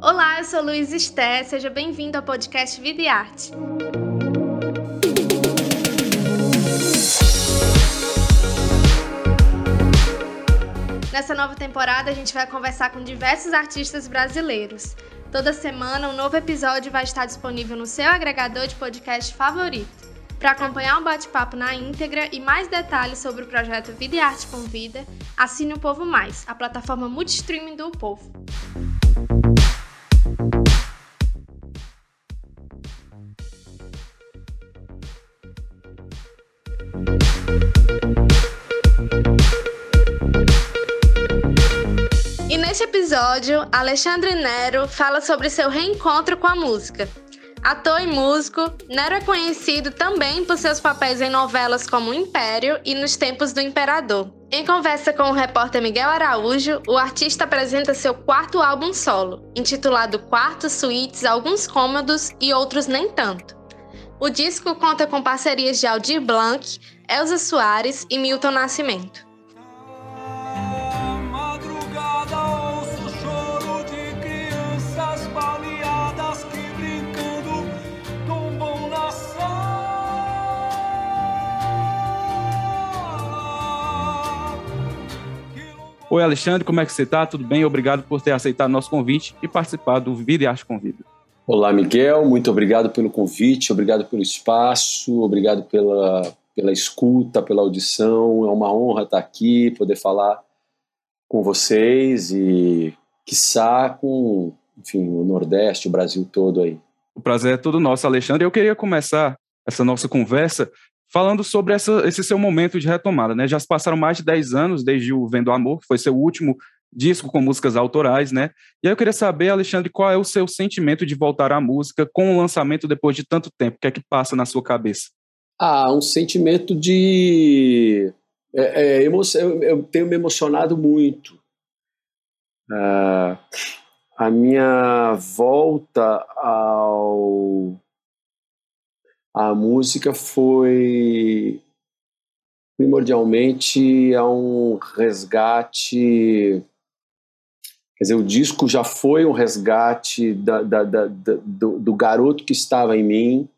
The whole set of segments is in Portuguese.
Olá, eu sou Luiz Esté, seja bem-vindo ao podcast Vida e Arte. Nessa nova temporada, a gente vai conversar com diversos artistas brasileiros. Toda semana, um novo episódio vai estar disponível no seu agregador de podcast favorito. Para acompanhar o bate-papo na íntegra e mais detalhes sobre o projeto Vida e Arte com Vida, assine o Povo Mais, a plataforma multistreaming do Povo. Episódio, Alexandre Nero fala sobre seu reencontro com a música. Ator e músico, Nero é conhecido também por seus papéis em novelas como Império e Nos Tempos do Imperador. Em conversa com o repórter Miguel Araújo, o artista apresenta seu quarto álbum solo, intitulado Quartos, Suítes, Alguns Cômodos e Outros Nem Tanto. O disco conta com parcerias de Aldir Blanc, Elza Soares e Milton Nascimento. Oi, Alexandre, como é que você está? Tudo bem? Obrigado por ter aceitado nosso convite e participar do Vida e Arte Convida. Olá, Miguel, muito obrigado pelo convite, obrigado pelo espaço, obrigado pela, pela escuta, pela audição. É uma honra estar aqui, poder falar com vocês e, quiçá, com enfim, o Nordeste, o Brasil todo aí. O prazer é todo nosso, Alexandre. Eu queria começar essa nossa conversa falando sobre essa, esse seu momento de retomada. Né? Já se passaram mais de 10 anos desde o Vendo Amor, que foi seu último disco com músicas autorais, né? E aí eu queria saber, Alexandre, qual é o seu sentimento de voltar à música com o lançamento depois de tanto tempo? O que é que passa na sua cabeça? Ah, um sentimento de... É, é, emo... eu, tenho me emocionado muito. Uh, a minha volta ao a música foi primordialmente a um resgate. Quer dizer, o disco já foi um resgate da, da, da, do, do, garoto que estava em mim.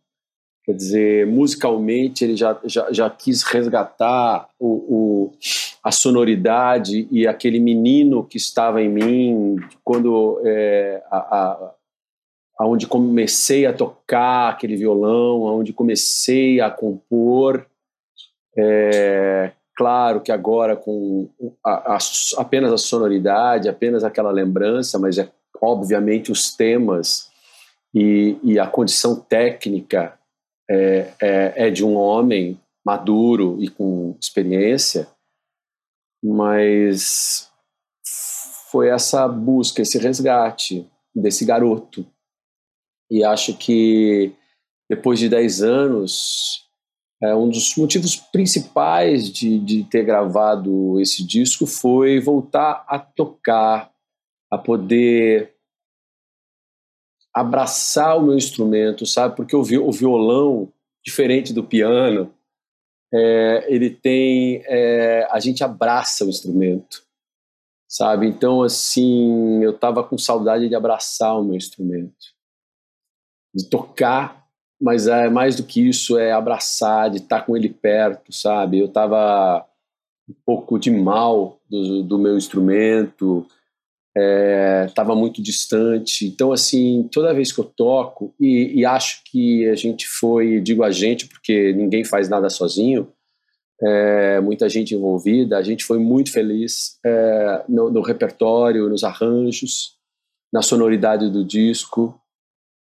Quer dizer, musicalmente ele já, já, já quis resgatar o, o, a sonoridade e aquele menino que estava em mim quando é, a, aonde comecei a tocar aquele violão, aonde comecei a compor. É, claro que agora com a, a, apenas a sonoridade, apenas aquela lembrança, mas é obviamente os temas e, e a condição técnica é, é, é, de um homem maduro e com experiência, mas foi essa busca, esse resgate desse garoto e acho que depois de 10 anos, é, um dos motivos principais de, de ter gravado esse disco foi voltar a tocar, a poder abraçar o meu instrumento, sabe? Porque o, violão, diferente do piano, é, ele tem. É, a gente abraça o instrumento, sabe? Então, assim, eu tava com saudade de abraçar o meu instrumento de tocar, mas é mais do que isso, é abraçar, de estar com ele perto, sabe? Eu estava um pouco de mal do, do meu instrumento, estava é, muito distante. Então, assim, toda vez que eu toco, e, e, acho que a gente foi, digo a gente, porque ninguém faz nada sozinho, é, muita gente envolvida, a gente foi muito feliz é, no, no repertório, nos arranjos, na sonoridade do disco.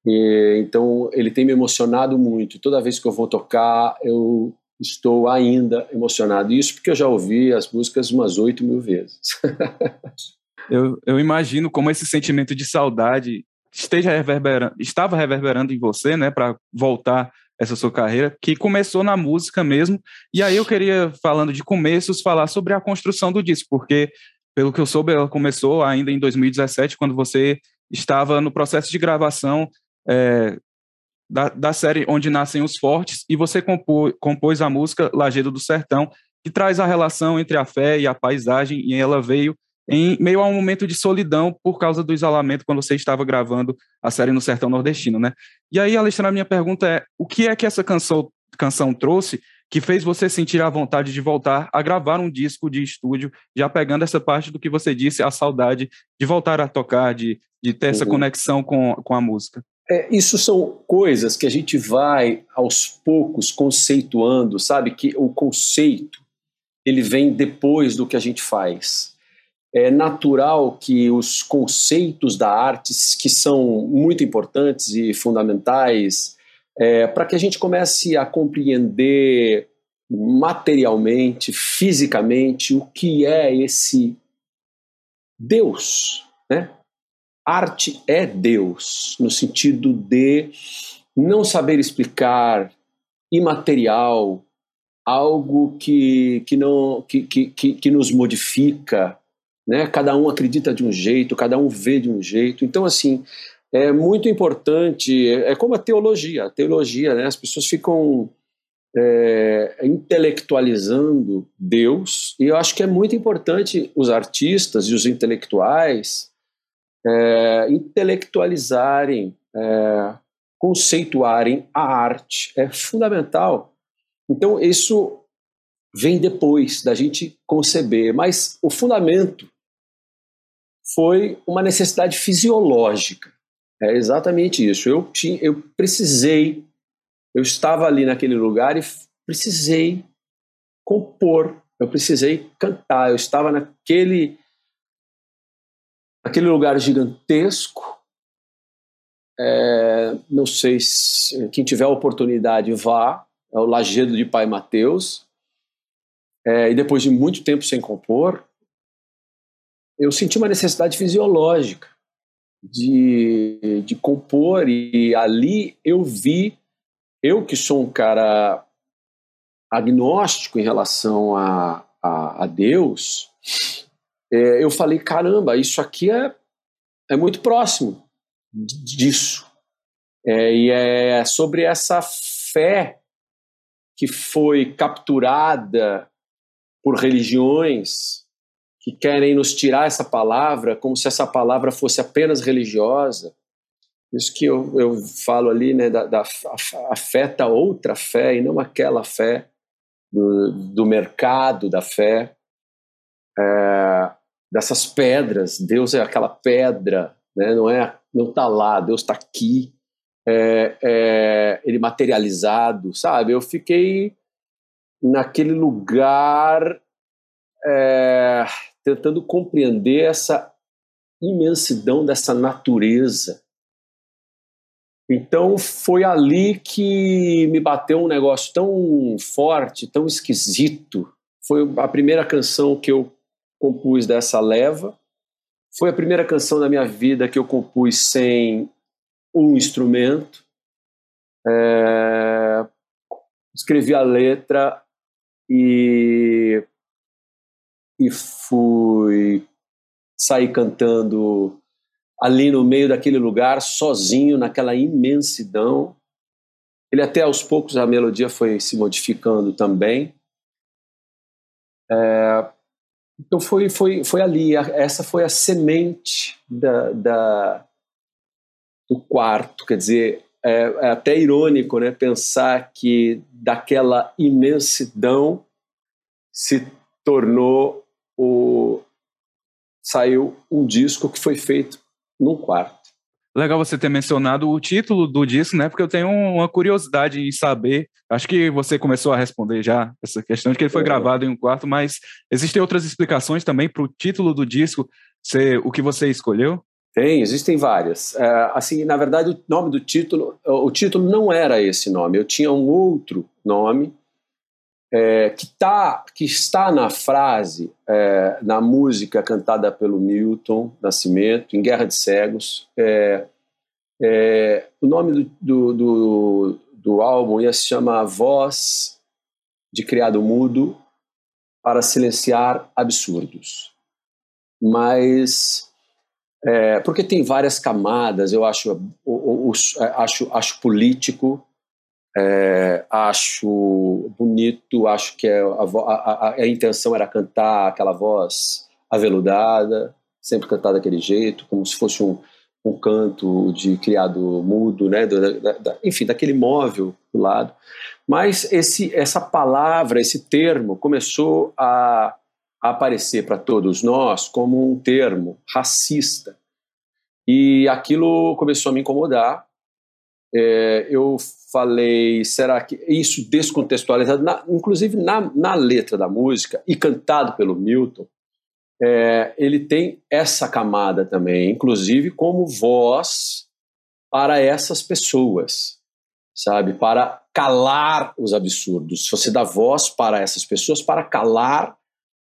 E, então ele tem me emocionado muito. Toda vez que eu vou tocar, eu estou ainda emocionado. Isso porque eu já ouvi as músicas umas oito mil vezes. eu, eu imagino como esse sentimento de saudade esteja reverberando, estava reverberando em você, né, para voltar essa sua carreira, que começou na música mesmo. E aí eu queria, falando de começos, falar sobre a construção do disco, porque, pelo que eu soube, ela começou ainda em 2017, quando você estava no processo de gravação é, da, da, série Onde Nascem os Fortes, e você compô, compôs a música Lajedo do Sertão, que traz a relação entre a fé e a paisagem, e ela veio em meio a um momento de solidão por causa do isolamento quando você estava gravando a série no Sertão Nordestino, né? E aí, Alexandre, a minha pergunta é: o que é que essa canção, canção trouxe que fez você sentir a vontade de voltar a gravar um disco de estúdio, já pegando essa parte do que você disse, a saudade de voltar a tocar, de, de ter essa uhum. conexão com, com a música? É, isso são coisas que a gente vai aos poucos conceituando, sabe? Que o conceito ele vem depois do que a gente faz. É natural que os conceitos da arte, que são muito importantes e fundamentais, é, para que a gente comece a compreender materialmente, fisicamente, o que é esse Deus, né? Arte é Deus, no sentido de não saber explicar, imaterial, algo que, que, não, que, que, que, nos modifica, né? cada um acredita de um jeito, cada um vê de um jeito. Então, assim, é muito importante, é como a teologia, a teologia, né? as pessoas ficam é, intelectualizando Deus, e eu acho que é muito importante os artistas e os intelectuais é, intelectualizarem, é, conceituarem a arte. É fundamental. Então, isso vem depois da gente conceber, mas o fundamento foi uma necessidade fisiológica. É exatamente isso. Eu, tinha, eu precisei, eu estava ali naquele lugar e precisei compor, eu precisei cantar, eu estava naquele aquele lugar gigantesco. É, não sei se quem tiver a oportunidade vá, é o Lagedo de Pai Mateus. É, e depois de muito tempo sem compor, eu senti uma necessidade fisiológica de, de compor, e ali eu vi, eu que sou um cara agnóstico em relação a, a, a Deus, é, eu falei: caramba, isso aqui é, é muito próximo disso. É, e é sobre essa fé que foi capturada por religiões que querem nos tirar essa palavra como se essa palavra fosse apenas religiosa. Isso que eu, eu falo ali, né, da, da afeta outra fé e não aquela fé do, do mercado da fé é, dessas pedras. Deus é aquela pedra, né? não é, não está lá. Deus está aqui. É, é, ele materializado, sabe? Eu fiquei naquele lugar é, tentando compreender essa imensidão dessa natureza. Então foi ali que me bateu um negócio tão forte, tão esquisito. Foi a primeira canção que eu compus dessa leva. Foi a primeira canção da minha vida que eu compus sem um instrumento. É... Escrevi a letra e, e fui sair cantando ali no meio daquele lugar, sozinho, naquela imensidão. Ele até aos poucos a melodia foi se modificando também. É, então foi, foi, foi ali, essa foi a semente da, da do quarto, quer dizer, é, é, até irônico né, pensar que daquela imensidão se tornou o saiu um disco que foi feito num quarto. Legal você ter mencionado o título do disco, né? Porque eu tenho uma curiosidade em saber. Acho que você começou a responder já essa questão de que ele foi é. gravado em um quarto, mas existem outras explicações também para o título do disco ser o que você escolheu? Tem, existem várias. É, assim, na verdade, o nome do título, o título não era esse nome. Eu tinha um outro nome é, que, tá, que está na frase, é, na música cantada pelo Milton Nascimento, em Guerra de Cegos. É, é o nome do, do, do, do álbum ia se chamar Voz de Criado Mudo para Silenciar Absurdos. Mas é, porque tem várias camadas, eu acho, o, o, o, acho, acho político, é, acho bonito, acho que é a, a, a, intenção era cantar aquela voz aveludada, sempre cantada daquele jeito, como se fosse um, um canto de criado mudo, né? Da, da, enfim, daquele móvel do lado. Mas esse, essa palavra, esse termo, começou a, a aparecer para todos nós como um termo racista. E aquilo começou a me incomodar. É, eu falei, será que isso descontextualizado, na, inclusive na, na letra da música e cantado pelo Milton, é, ele tem essa camada também, inclusive como voz para essas pessoas, sabe? Para calar os absurdos. Você dá voz para essas pessoas, para calar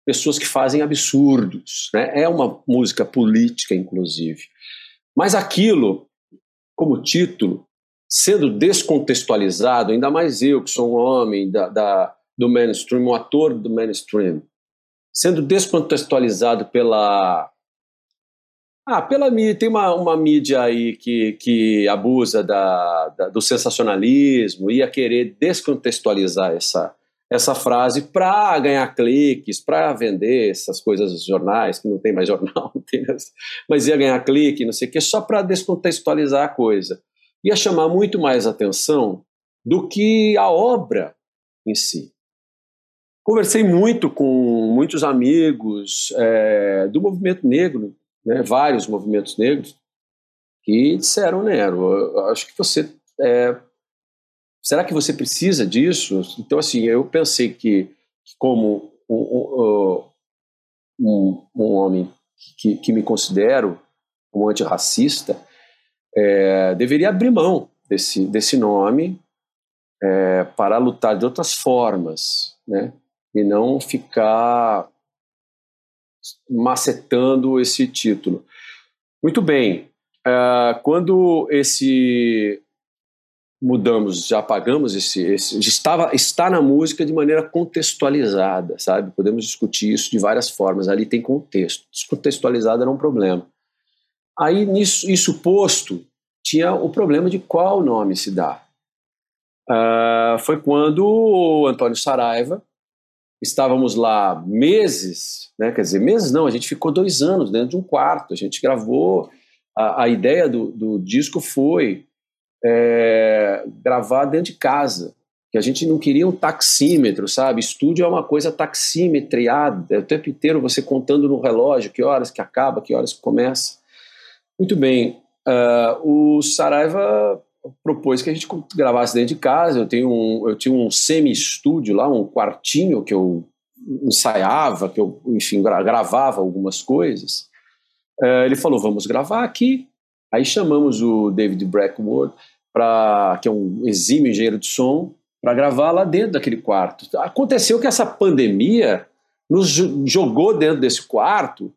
pessoas que fazem absurdos. Né? É uma música política, inclusive. Mas aquilo, como título, sendo descontextualizado, ainda mais eu, que sou um homem da, da do mainstream, um ator do mainstream, sendo descontextualizado pela ah, pela mídia, tem uma, uma mídia aí que, que abusa da, da do sensacionalismo, ia querer descontextualizar essa, essa frase para ganhar cliques, para vender essas coisas nos jornais, que não tem mais jornal, tem, mas ia ganhar clique, não sei o quê, só para descontextualizar a coisa. Ia chamar muito mais atenção do que a obra em si. Conversei muito com muitos amigos é, do movimento negro, né, vários movimentos negros, que disseram, Nero, acho que você. É, será que você precisa disso? Então, assim, eu pensei que, como um, um, um homem que, que, me considero um antirracista, é, deveria abrir mão desse, desse nome é, para lutar de outras formas, né? e não ficar macetando esse título. Muito bem, uh, quando esse mudamos, já apagamos esse, esse estava está na música de maneira contextualizada, sabe? Podemos discutir isso de várias formas. Ali tem contexto. Descontextualizado era um problema. Aí nisso isso posto tinha o problema de qual nome se dá. Uh, foi quando o Antônio Saraiva estávamos lá meses, né? quer dizer, meses não, a gente ficou dois anos dentro de um quarto, a gente gravou, a, a ideia do, do, disco foi é, gravar dentro de casa, que a gente não queria um taxímetro, sabe? Estúdio é uma coisa taxímetriada, é o tempo inteiro você contando no relógio que horas que acaba, que horas que começa. Muito bem, uh, o Saraiva propôs que a gente gravasse dentro de casa. Eu tenho um, eu tinha um semi-estúdio lá, um quartinho que eu ensaiava, que eu, enfim, gravava algumas coisas. Uh, ele falou: vamos gravar aqui. Aí chamamos o David Brackwood, pra, que é um exímio engenheiro de som, para gravar lá dentro daquele quarto. Aconteceu que essa pandemia nos jogou dentro desse quarto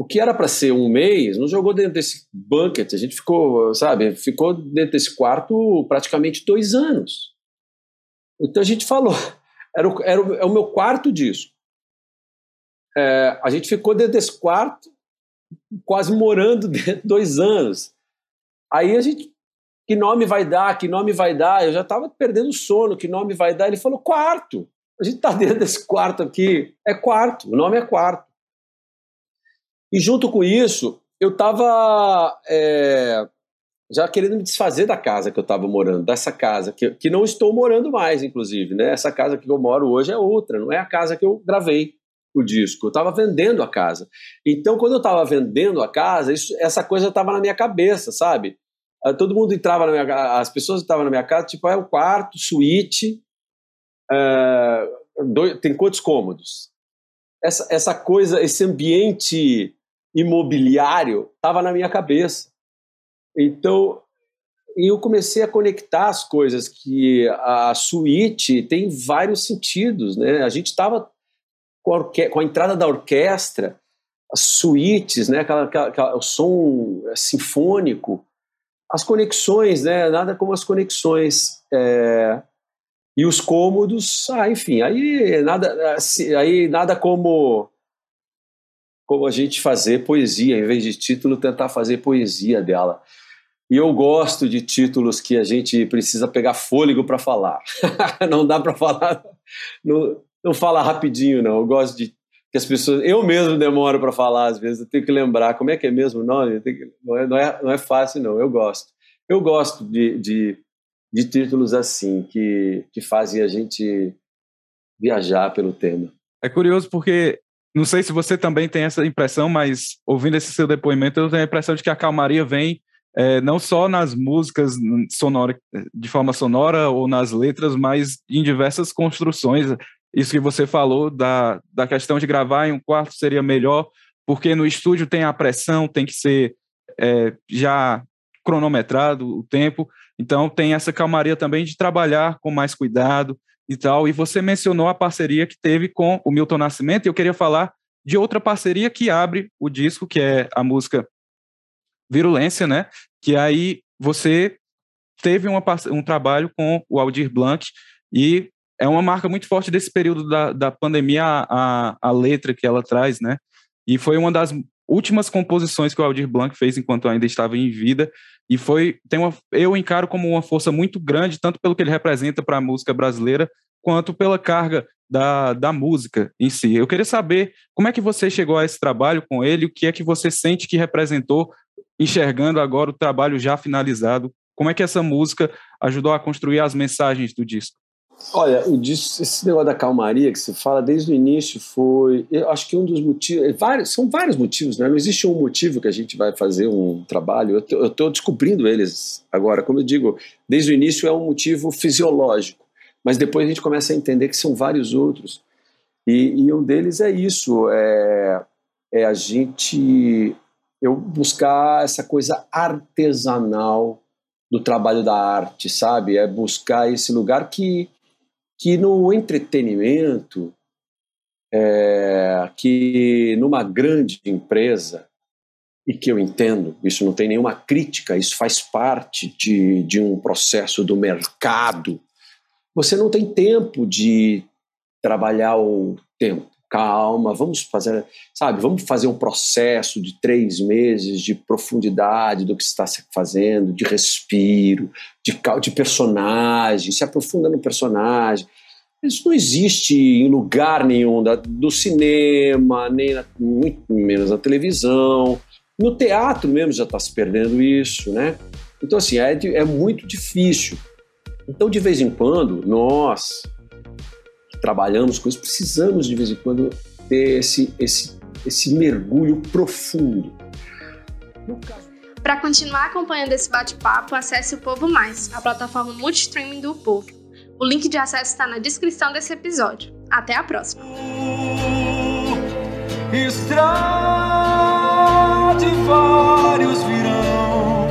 o que era para ser um mês, nos jogou dentro desse bucket. A gente ficou, sabe, ficou dentro desse quarto praticamente dois anos. Então a gente falou, era o, era o, é o meu quarto disco. É, a gente ficou dentro desse quarto, quase morando dentro dois anos. Aí a gente, que nome vai dar? Que nome vai dar? Eu já estava perdendo sono. Que nome vai dar? Ele falou quarto. A gente está dentro desse quarto aqui. É quarto. O nome é quarto. E junto com isso, eu estava é, já querendo me desfazer da casa que eu estava morando, dessa casa, que, que não estou morando mais, inclusive. Né? Essa casa que eu moro hoje é outra, não é a casa que eu gravei o disco. Eu estava vendendo a casa. Então, quando eu estava vendendo a casa, isso, essa coisa estava na minha cabeça, sabe? Ah, todo mundo entrava na minha as pessoas estavam na minha casa, tipo, é o quarto, suíte, é, dois, tem quantos cômodos? Essa, essa coisa, esse ambiente imobiliário estava na minha cabeça. Então, eu comecei a conectar as coisas que a suíte tem vários sentidos, né? A gente estava com, com, a entrada da orquestra, as suítes, né? Aquela, aquela, o som sinfônico, as conexões, né? Nada como as conexões é, e os cômodos, ah, enfim, aí nada, aí nada como como a gente fazer poesia, em vez de título, tentar fazer poesia dela. E eu gosto de títulos que a gente precisa pegar fôlego para falar. não dá para falar, não, não fala rapidinho, não. Eu gosto de que as pessoas. Eu mesmo demoro para falar, às vezes, eu tenho que lembrar como é que é mesmo o nome. Que, não, é, não, é, não é fácil, não. Eu gosto. Eu gosto de, de, de títulos assim, que, que fazem a gente viajar pelo tema. É curioso porque não sei se você também tem essa impressão, mas ouvindo esse seu depoimento, eu tenho a impressão de que a calmaria vem é, não só nas músicas sonora, de forma sonora ou nas letras, mas em diversas construções. Isso que você falou da, da questão de gravar em um quarto seria melhor, porque no estúdio tem a pressão, tem que ser é, já cronometrado o tempo, então tem essa calmaria também de trabalhar com mais cuidado e tal. E você mencionou a parceria que teve com o Milton Nascimento, e eu queria falar de outra parceria que abre o disco, que é a música Virulência, né? Que aí você teve uma, um trabalho com o Aldir Blanc e é uma marca muito forte desse período da, da pandemia, a, a letra que ela traz, né? E foi uma das últimas composições que o Aldir Blanc fez enquanto ainda estava em vida e foi tem uma eu encaro como uma força muito grande tanto pelo que ele representa para a música brasileira quanto pela carga da, da música em si. Eu queria saber como é que você chegou a esse trabalho com ele, o que é que você sente que representou enxergando agora o trabalho já finalizado? Como é que essa música ajudou a construir as mensagens do disco? Olha, o esse negócio da calmaria que você fala desde o início foi, eu acho que um dos motivos, é vários, são vários motivos, né? Não existe um motivo que a gente vai fazer um trabalho. Eu estou descobrindo eles agora. Como eu digo, desde o início é um motivo fisiológico, mas depois a gente começa a entender que são vários outros. E, e um deles é isso, é, é a gente eu buscar essa coisa artesanal do trabalho da arte, sabe? É buscar esse lugar que, que no entretenimento, é, que numa grande empresa, e que eu entendo, isso não tem nenhuma crítica, isso faz parte de, de um processo do mercado, você não tem tempo de trabalhar o tempo calma, vamos fazer, sabe, vamos fazer um processo de três meses de profundidade do que está se fazendo, de respiro, de, de personagem, se aprofunda no personagem. Isso não existe em lugar nenhum da, do cinema, nem na, muito menos na televisão. No teatro mesmo já está se perdendo isso, né? Então, assim, é, é muito difícil. Então, de vez em quando, nós, trabalhamos com isso, precisamos de vez em quando ter esse, esse, esse mergulho profundo. Para continuar acompanhando esse bate-papo, acesse o Povo Mais, a plataforma multistreaming do Povo. O link de acesso está na descrição desse episódio. Até a próxima! Estrade vários virão,